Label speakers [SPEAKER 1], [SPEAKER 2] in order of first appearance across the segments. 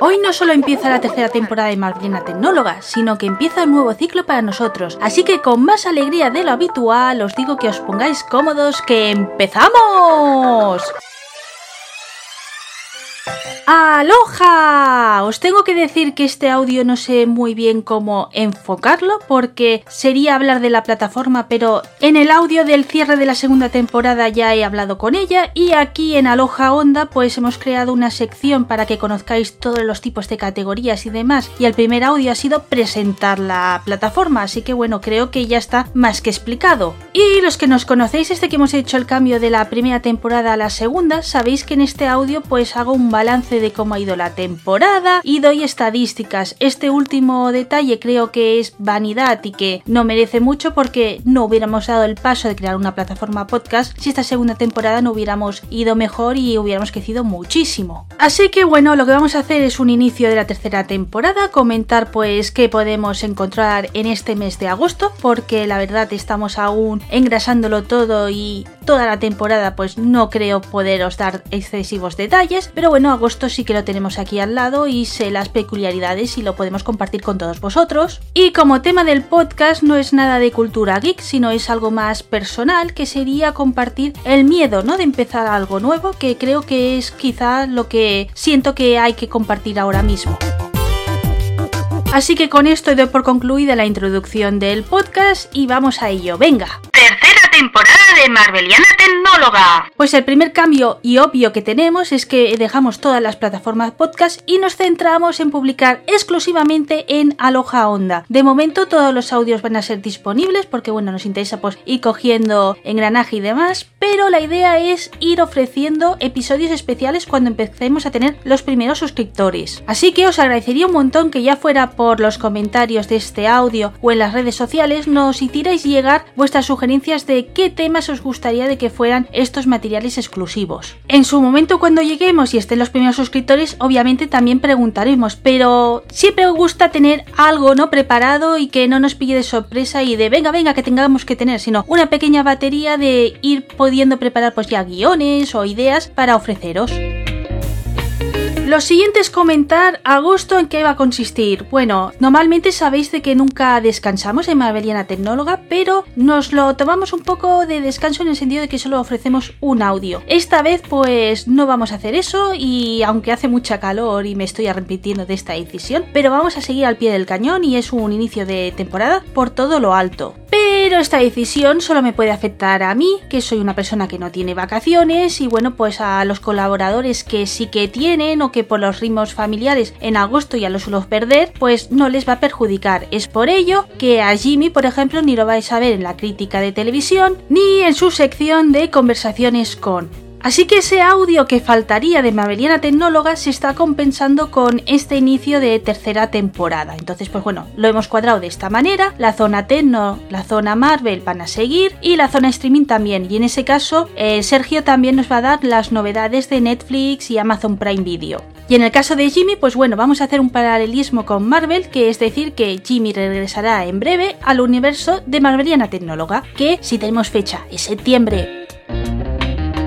[SPEAKER 1] Hoy no solo empieza la tercera temporada de Marvelina Tecnóloga, sino que empieza un nuevo ciclo para nosotros. Así que con más alegría de lo habitual os digo que os pongáis cómodos que empezamos. ¡Aloha! Os tengo que decir que este audio no sé muy bien cómo enfocarlo porque sería hablar de la plataforma, pero en el audio del cierre de la segunda temporada ya he hablado con ella y aquí en Aloha Onda pues hemos creado una sección para que conozcáis todos los tipos de categorías y demás y el primer audio ha sido presentar la plataforma, así que bueno, creo que ya está más que explicado. Y los que nos conocéis desde que hemos hecho el cambio de la primera temporada a la segunda, sabéis que en este audio pues hago un balance de cómo ha ido la temporada y doy estadísticas. Este último detalle creo que es vanidad y que no merece mucho porque no hubiéramos dado el paso de crear una plataforma podcast si esta segunda temporada no hubiéramos ido mejor y hubiéramos crecido muchísimo. Así que bueno, lo que vamos a hacer es un inicio de la tercera temporada, comentar pues qué podemos encontrar en este mes de agosto porque la verdad estamos aún engrasándolo todo y toda la temporada pues no creo poderos dar excesivos detalles, pero bueno, agosto sí que lo tenemos aquí al lado y sé las peculiaridades y lo podemos compartir con todos vosotros. Y como tema del podcast no es nada de cultura geek, sino es algo más personal que sería compartir el miedo, ¿no? De empezar algo nuevo, que creo que es quizá lo que siento que hay que compartir ahora mismo. Así que con esto doy por concluida la introducción del podcast y vamos a ello. Venga.
[SPEAKER 2] Temporada de Marveliana
[SPEAKER 1] Pues el primer cambio y obvio que tenemos es que dejamos todas las plataformas podcast y nos centramos en publicar exclusivamente en Aloha Onda. De momento todos los audios van a ser disponibles porque bueno, nos interesa pues ir cogiendo engranaje y demás, pero la idea es ir ofreciendo episodios especiales cuando empecemos a tener los primeros suscriptores. Así que os agradecería un montón que ya fuera por los comentarios de este audio o en las redes sociales nos hicierais llegar vuestras sugerencias de qué temas os gustaría de que fueran estos materiales exclusivos. En su momento cuando lleguemos y estén los primeros suscriptores, obviamente también preguntaremos, pero siempre me gusta tener algo no preparado y que no nos pille de sorpresa y de venga, venga, que tengamos que tener, sino una pequeña batería de ir pudiendo preparar pues ya guiones o ideas para ofreceros. Lo siguiente es comentar agosto en qué va a consistir. Bueno, normalmente sabéis de que nunca descansamos en Marveliana Tecnóloga, pero nos lo tomamos un poco de descanso en el sentido de que solo ofrecemos un audio. Esta vez pues no vamos a hacer eso y aunque hace mucha calor y me estoy arrepintiendo de esta decisión, pero vamos a seguir al pie del cañón y es un inicio de temporada por todo lo alto. Pero esta decisión solo me puede afectar a mí, que soy una persona que no tiene vacaciones, y bueno, pues a los colaboradores que sí que tienen o que por los ritmos familiares en agosto ya lo suelo perder, pues no les va a perjudicar. Es por ello que a Jimmy, por ejemplo, ni lo vais a ver en la crítica de televisión, ni en su sección de conversaciones con. Así que ese audio que faltaría de Mabeliana Tecnóloga se está compensando con este inicio de tercera temporada. Entonces, pues bueno, lo hemos cuadrado de esta manera. La zona Tecno, la zona Marvel van a seguir y la zona streaming también. Y en ese caso, eh, Sergio también nos va a dar las novedades de Netflix y Amazon Prime Video. Y en el caso de Jimmy, pues bueno, vamos a hacer un paralelismo con Marvel, que es decir que Jimmy regresará en breve al universo de Marveliana Tecnóloga, que si tenemos fecha es septiembre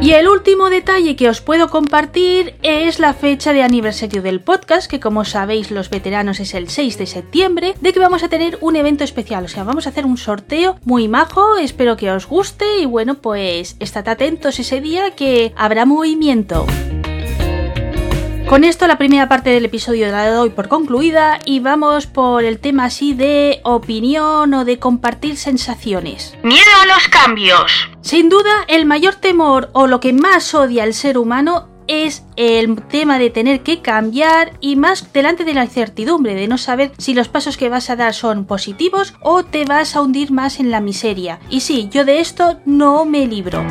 [SPEAKER 1] y el último detalle que os puedo compartir es la fecha de aniversario del podcast, que como sabéis los veteranos es el 6 de septiembre, de que vamos a tener un evento especial, o sea, vamos a hacer un sorteo muy majo, espero que os guste y bueno, pues estad atentos ese día que habrá movimiento. Con esto la primera parte del episodio la doy por concluida y vamos por el tema así de opinión o de compartir sensaciones.
[SPEAKER 2] Miedo a los cambios.
[SPEAKER 1] Sin duda, el mayor temor o lo que más odia el ser humano es el tema de tener que cambiar y más delante de la incertidumbre de no saber si los pasos que vas a dar son positivos o te vas a hundir más en la miseria. Y sí, yo de esto no me libro.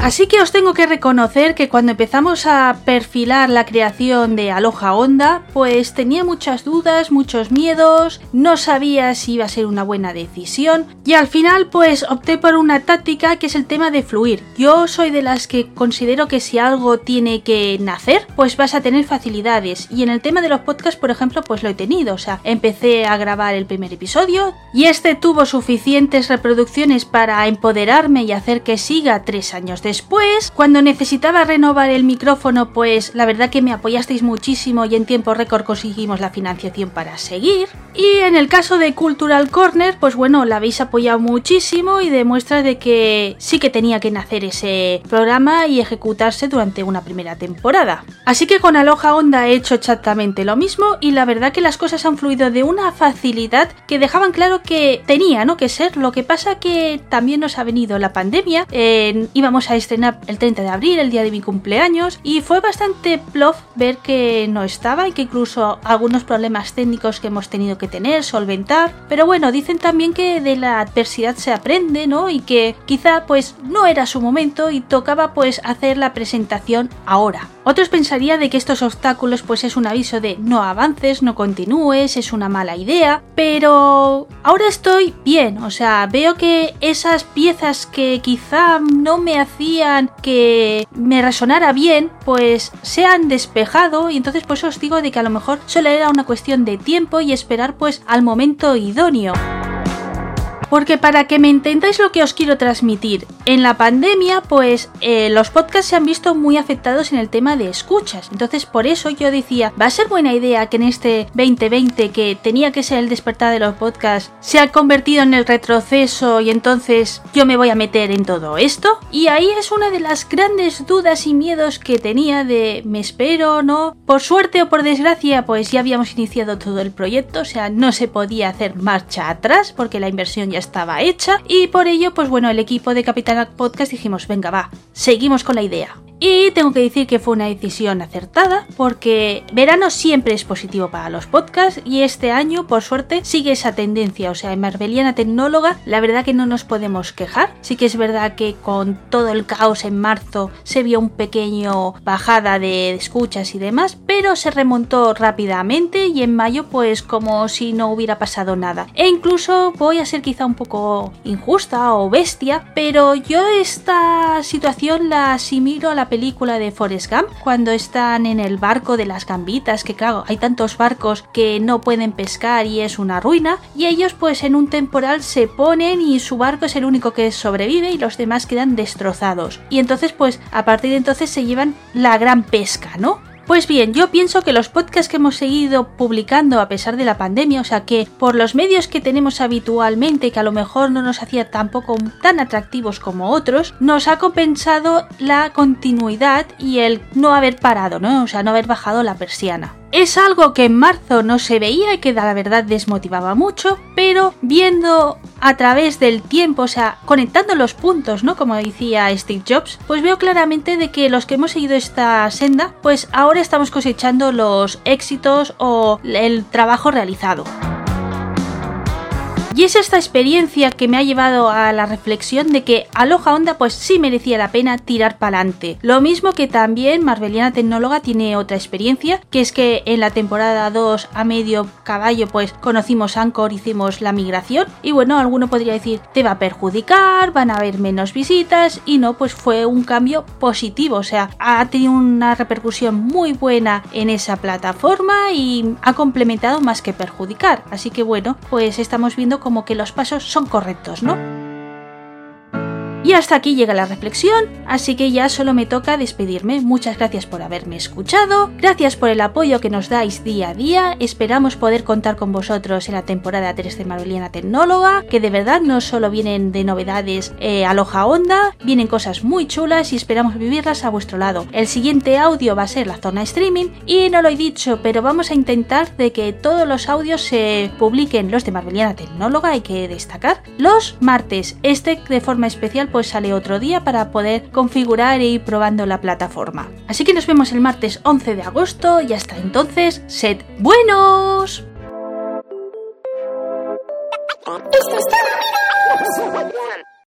[SPEAKER 1] Así que os tengo que reconocer que cuando empezamos a perfilar la creación de Aloha Onda, pues tenía muchas dudas, muchos miedos, no sabía si iba a ser una buena decisión y al final pues opté por una táctica que es el tema de fluir. Yo soy de las que considero que si algo tiene que nacer, pues vas a tener facilidades y en el tema de los podcasts, por ejemplo, pues lo he tenido, o sea, empecé a grabar el primer episodio y este tuvo suficientes reproducciones para empoderarme y hacer que siga tres años después. Cuando necesitaba renovar el micrófono, pues la verdad que me apoyasteis muchísimo y en tiempo récord conseguimos la financiación para seguir. Y en el caso de Cultural Corner, pues bueno, la habéis apoyado muchísimo y demuestra de que sí que tenía que nacer ese programa y ejecutarse durante una primera temporada. Así que con Aloha Onda he hecho exactamente lo mismo y la verdad que las cosas han fluido de una facilidad que dejaban claro que tenía ¿no? que ser. Lo que pasa que también nos ha venido la pandemia. íbamos a estrenar el 30 de abril, el día de mi cumpleaños, y fue bastante plof ver que no estaba y que incluso algunos problemas técnicos que hemos tenido que tener, solventar. Pero bueno, dicen también que de la adversidad se aprende, ¿no? Y que quizá pues no era su momento y tocaba pues hacer la presentación ahora. Otros pensarían de que estos obstáculos pues es un aviso de no avances, no continúes, es una mala idea, pero ahora estoy bien, o sea, veo que esas piezas que quizá no me hacían que me resonara bien, pues se han despejado y entonces pues os digo de que a lo mejor solo era una cuestión de tiempo y esperar pues al momento idóneo. Porque para que me entendáis lo que os quiero transmitir, en la pandemia, pues eh, los podcasts se han visto muy afectados en el tema de escuchas. Entonces, por eso yo decía, va a ser buena idea que en este 2020, que tenía que ser el despertar de los podcasts, se ha convertido en el retroceso y entonces yo me voy a meter en todo esto. Y ahí es una de las grandes dudas y miedos que tenía de me espero o no. Por suerte o por desgracia, pues ya habíamos iniciado todo el proyecto, o sea, no se podía hacer marcha atrás porque la inversión ya estaba hecha y por ello, pues bueno, el equipo de Capital Podcast dijimos, venga, va, seguimos con la idea. Y tengo que decir que fue una decisión acertada porque verano siempre es positivo para los podcasts y este año, por suerte, sigue esa tendencia. O sea, en Marbeliana Tecnóloga, la verdad que no nos podemos quejar. Sí que es verdad que con todo el caos en marzo se vio un pequeño bajada de escuchas y demás, pero se remontó rápidamente y en mayo, pues como si no hubiera pasado nada. E incluso voy a ser quizá un poco injusta o bestia, pero yo esta situación la asimilo a la película de Forrest Gump, cuando están en el barco de las gambitas, que claro, hay tantos barcos que no pueden pescar y es una ruina, y ellos pues en un temporal se ponen y su barco es el único que sobrevive y los demás quedan destrozados. Y entonces pues a partir de entonces se llevan la gran pesca, ¿no? Pues bien, yo pienso que los podcasts que hemos seguido publicando a pesar de la pandemia, o sea que por los medios que tenemos habitualmente, que a lo mejor no nos hacía tampoco tan atractivos como otros, nos ha compensado la continuidad y el no haber parado, ¿no? O sea, no haber bajado la persiana. Es algo que en marzo no se veía y que la verdad desmotivaba mucho, pero viendo a través del tiempo, o sea, conectando los puntos, ¿no? Como decía Steve Jobs, pues veo claramente de que los que hemos seguido esta senda, pues ahora estamos cosechando los éxitos o el trabajo realizado. Y es esta experiencia que me ha llevado a la reflexión de que Aloha Onda pues sí merecía la pena tirar para adelante. Lo mismo que también Marbeliana Tecnóloga tiene otra experiencia, que es que en la temporada 2 a medio caballo pues conocimos Anchor, hicimos la migración y bueno, alguno podría decir te va a perjudicar, van a haber menos visitas y no, pues fue un cambio positivo, o sea, ha tenido una repercusión muy buena en esa plataforma y ha complementado más que perjudicar. Así que bueno, pues estamos viendo como que los pasos son correctos, ¿no? Y hasta aquí llega la reflexión, así que ya solo me toca despedirme. Muchas gracias por haberme escuchado, gracias por el apoyo que nos dais día a día, esperamos poder contar con vosotros en la temporada 3 de Marveliana Tecnóloga, que de verdad no solo vienen de novedades eh, aloja onda, vienen cosas muy chulas y esperamos vivirlas a vuestro lado. El siguiente audio va a ser la zona streaming y no lo he dicho, pero vamos a intentar de que todos los audios se publiquen los de Marveliana Tecnóloga, hay que destacar, los martes, este de forma especial pues sale otro día para poder configurar e ir probando la plataforma. Así que nos vemos el martes 11 de agosto y hasta entonces, sed buenos.